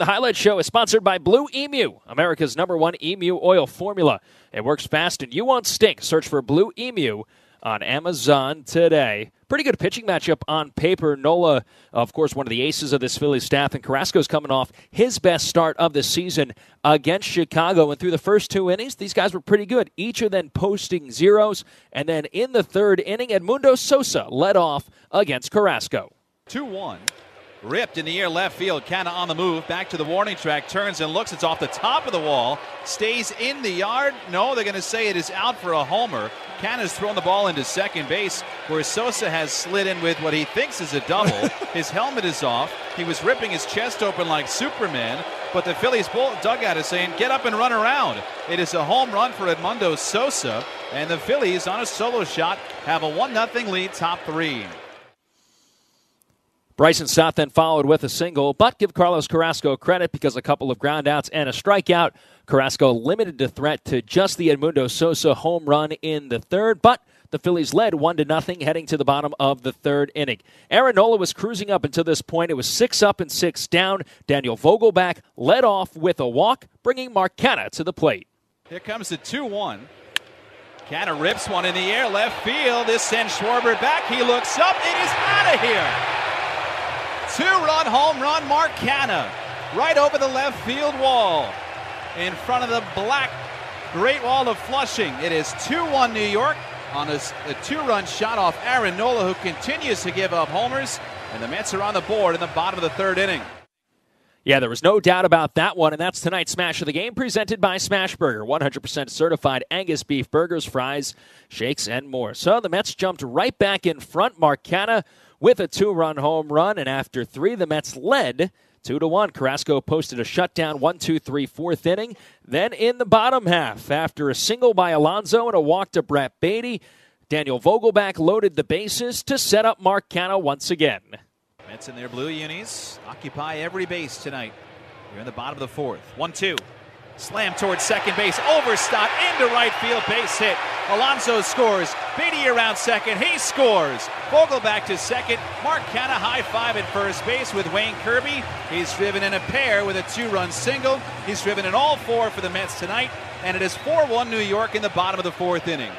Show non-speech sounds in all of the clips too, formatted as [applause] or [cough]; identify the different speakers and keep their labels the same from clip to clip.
Speaker 1: The Highlight Show is sponsored by Blue Emu, America's number one emu oil formula. It works fast and you won't stink. Search for Blue Emu on Amazon today. Pretty good pitching matchup on paper. Nola, of course, one of the aces of this Phillies staff, and Carrasco's coming off his best start of the season against Chicago. And through the first two innings, these guys were pretty good, each of them posting zeros. And then in the third inning, Edmundo Sosa led off against Carrasco.
Speaker 2: 2 1. Ripped in the air left field. Canha on the move. Back to the warning track. Turns and looks. It's off the top of the wall. Stays in the yard. No, they're going to say it is out for a homer. Canha's thrown the ball into second base, where Sosa has slid in with what he thinks is a double. [laughs] his helmet is off. He was ripping his chest open like Superman. But the Phillies dugout is saying, get up and run around. It is a home run for Edmundo Sosa. And the Phillies, on a solo shot, have a 1 0 lead, top three.
Speaker 1: Bryson Stott then followed with a single, but give Carlos Carrasco credit because a couple of groundouts and a strikeout. Carrasco limited the threat to just the Edmundo Sosa home run in the third, but the Phillies led one to nothing heading to the bottom of the third inning. Aaron Nola was cruising up until this point. It was six up and six down. Daniel Vogelbach led off with a walk, bringing Mark Canha to the plate.
Speaker 2: Here comes the 2 1. Canha rips one in the air, left field. This sends Schwarber back. He looks up. It is out of here. Two run home run, Mark Canha, right over the left field wall in front of the black Great Wall of Flushing. It is 2 1 New York on a, a two run shot off Aaron Nola, who continues to give up homers. And the Mets are on the board in the bottom of the third inning.
Speaker 1: Yeah, there was no doubt about that one, and that's tonight's Smash of the Game presented by Smashburger. 100% certified Angus beef burgers, fries, shakes, and more. So the Mets jumped right back in front. Mark Canha with a two run home run. And after three, the Mets led two to one. Carrasco posted a shutdown, one, two, three, fourth inning. Then in the bottom half, after a single by Alonso and a walk to Brett Baty, Daniel Vogelbach loaded the bases to set up Mark Canha once again.
Speaker 2: Mets in their blue unis occupy every base tonight. You're in the bottom of the fourth. One, two. Slam towards second base. Over Stott into right field. Base hit. Alonso scores. Baty around second. He scores. Vogelbach to second. Mark Canha high five at first base with Wayne Kirby. He's driven in a pair with a two run single. He's driven in all four for the Mets tonight. And it is 4 1 New York in the bottom of the fourth inning.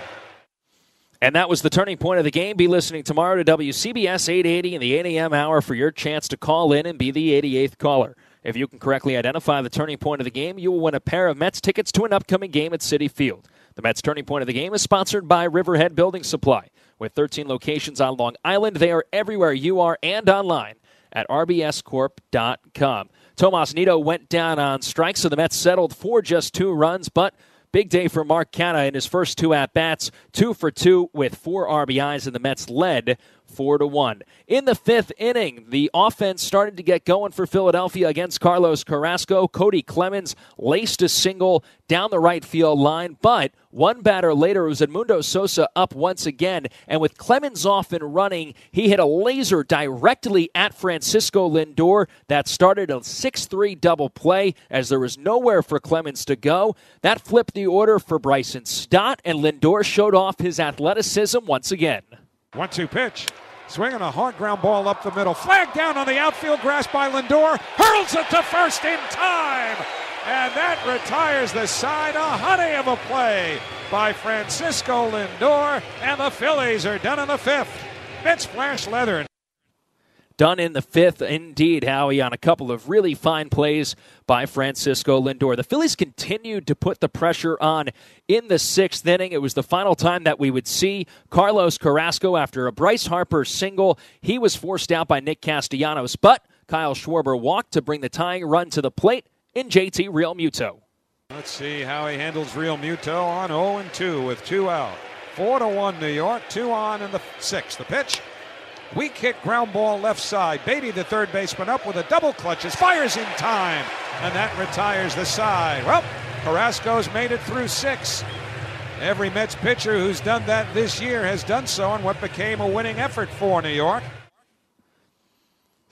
Speaker 1: And that was the turning point of the game. Be listening tomorrow to WCBS 880 in the 8 a.m. hour for your chance to call in and be the 88th caller. If you can correctly identify the turning point of the game, you will win a pair of Mets tickets to an upcoming game at Citi Field. The Mets turning point of the game is sponsored by Riverhead Building Supply. With 13 locations on Long Island, they are everywhere you are and online at rbscorp.com. Tomas Nido went down on strikes, so the Mets settled for just two runs, but Big day for Mark Canha in his first two at bats, two for two with four RBIs, and the Mets led four to one. In the fifth inning, the offense started to get going for Philadelphia against Carlos Carrasco. Cody Clemens laced a single down the right field line, but one batter later, it was Edmundo Sosa up once again, and with Clemens off and running, he hit a laser directly at Francisco Lindor that started a 6 3 double play as there was nowhere for Clemens to go. That flipped the order for Bryson Stott, and Lindor showed off his athleticism once again.
Speaker 3: One two pitch. Swinging a hard ground ball up the middle. Flag down on the outfield grass by Lindor. Hurls it to first in time. And that retires the side. A honey of a play by Francisco Lindor. And the Phillies are done in the fifth. Mid Flash leather
Speaker 1: done in the fifth. Indeed, Howie, on a couple of really fine plays by Francisco Lindor. The Phillies continued to put the pressure on in the sixth inning. It was the final time that we would see Carlos Carrasco after a Bryce Harper single. He was forced out by Nick Castellanos, but Kyle Schwarber walked to bring the tying run to the plate in JT Real Realmuto.
Speaker 3: Let's see how he handles Real Realmuto on 0 2 with two out. 4 to 1 New York, two on in the sixth. The pitch Weak hit ground ball left side. Baty, the third baseman, up with a double clutches, fires in time, and that retires the side. Well, Carrasco's made it through six. Every Mets pitcher who's done that this year has done so in what became a winning effort for New York.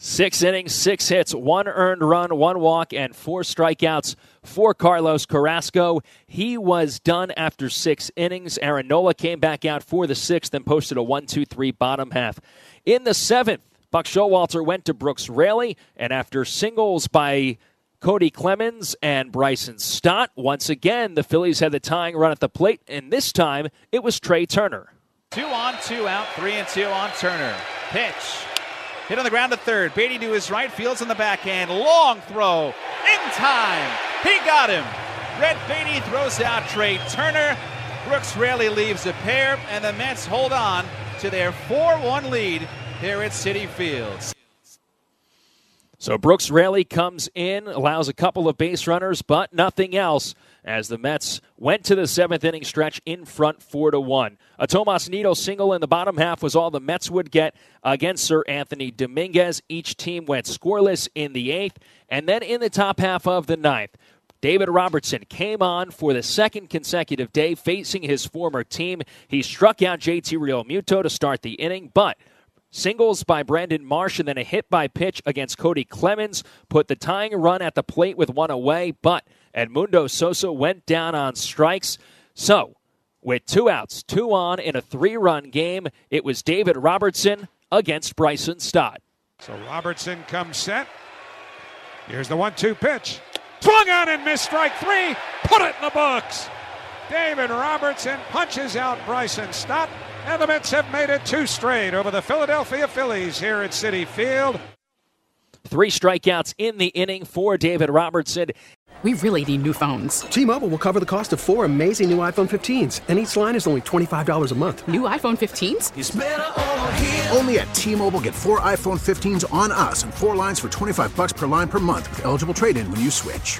Speaker 1: Six innings, six hits, one earned run, one walk, and four strikeouts for Carlos Carrasco. He was done after six innings. Aaron Nola came back out for the sixth and posted a 1 2 3 bottom half. In the seventh, Buck Showalter went to Brooks Raley, and after singles by Cody Clemens and Bryson Stott, once again, the Phillies had the tying run at the plate, and this time it was Trea Turner.
Speaker 2: Two on, two out, three and two on Turner. Pitch. Hit on the ground to third. Baty to his right, fields in the backhand. Long throw. In time. He got him. Brett Baty throws out Trea Turner. Brooks Raley leaves a pair, and the Mets hold on to their 4 1 lead here at Citi Fields.
Speaker 1: So Brooks Raley comes in, allows a couple of base runners, but nothing else as the Mets went to the seventh inning stretch in front four to one. A Tomas Nido single in the bottom half was all the Mets would get against Seranthony Dominguez. Each team went scoreless in the eighth, and then in the top half of the ninth. David Robertson came on for the second consecutive day facing his former team. He struck out JT Realmuto to start the inning, but Singles by Brandon Marsh and then a hit by pitch against Cody Clemens put the tying run at the plate with one away, but Edmundo Sosa went down on strikes. So, with two outs, two on in a three run game, it was David Robertson against Bryson Stott.
Speaker 3: So Robertson comes set. Here's the one two pitch. Swung on and missed strike three. Put it in the books. David Robertson punches out Bryson Stott. And the Mets have made it two straight over the Philadelphia Phillies here at Citi Field.
Speaker 1: Three strikeouts in the inning for David Robertson.
Speaker 4: We really need new phones.
Speaker 5: T Mobile will cover the cost of four amazing new iPhone 15s, and each line is only $25 a month.
Speaker 4: New iPhone 15s?
Speaker 6: Only at T Mobile get four iPhone 15s on us and four lines for 25 bucks per line per month with eligible trade in when you switch.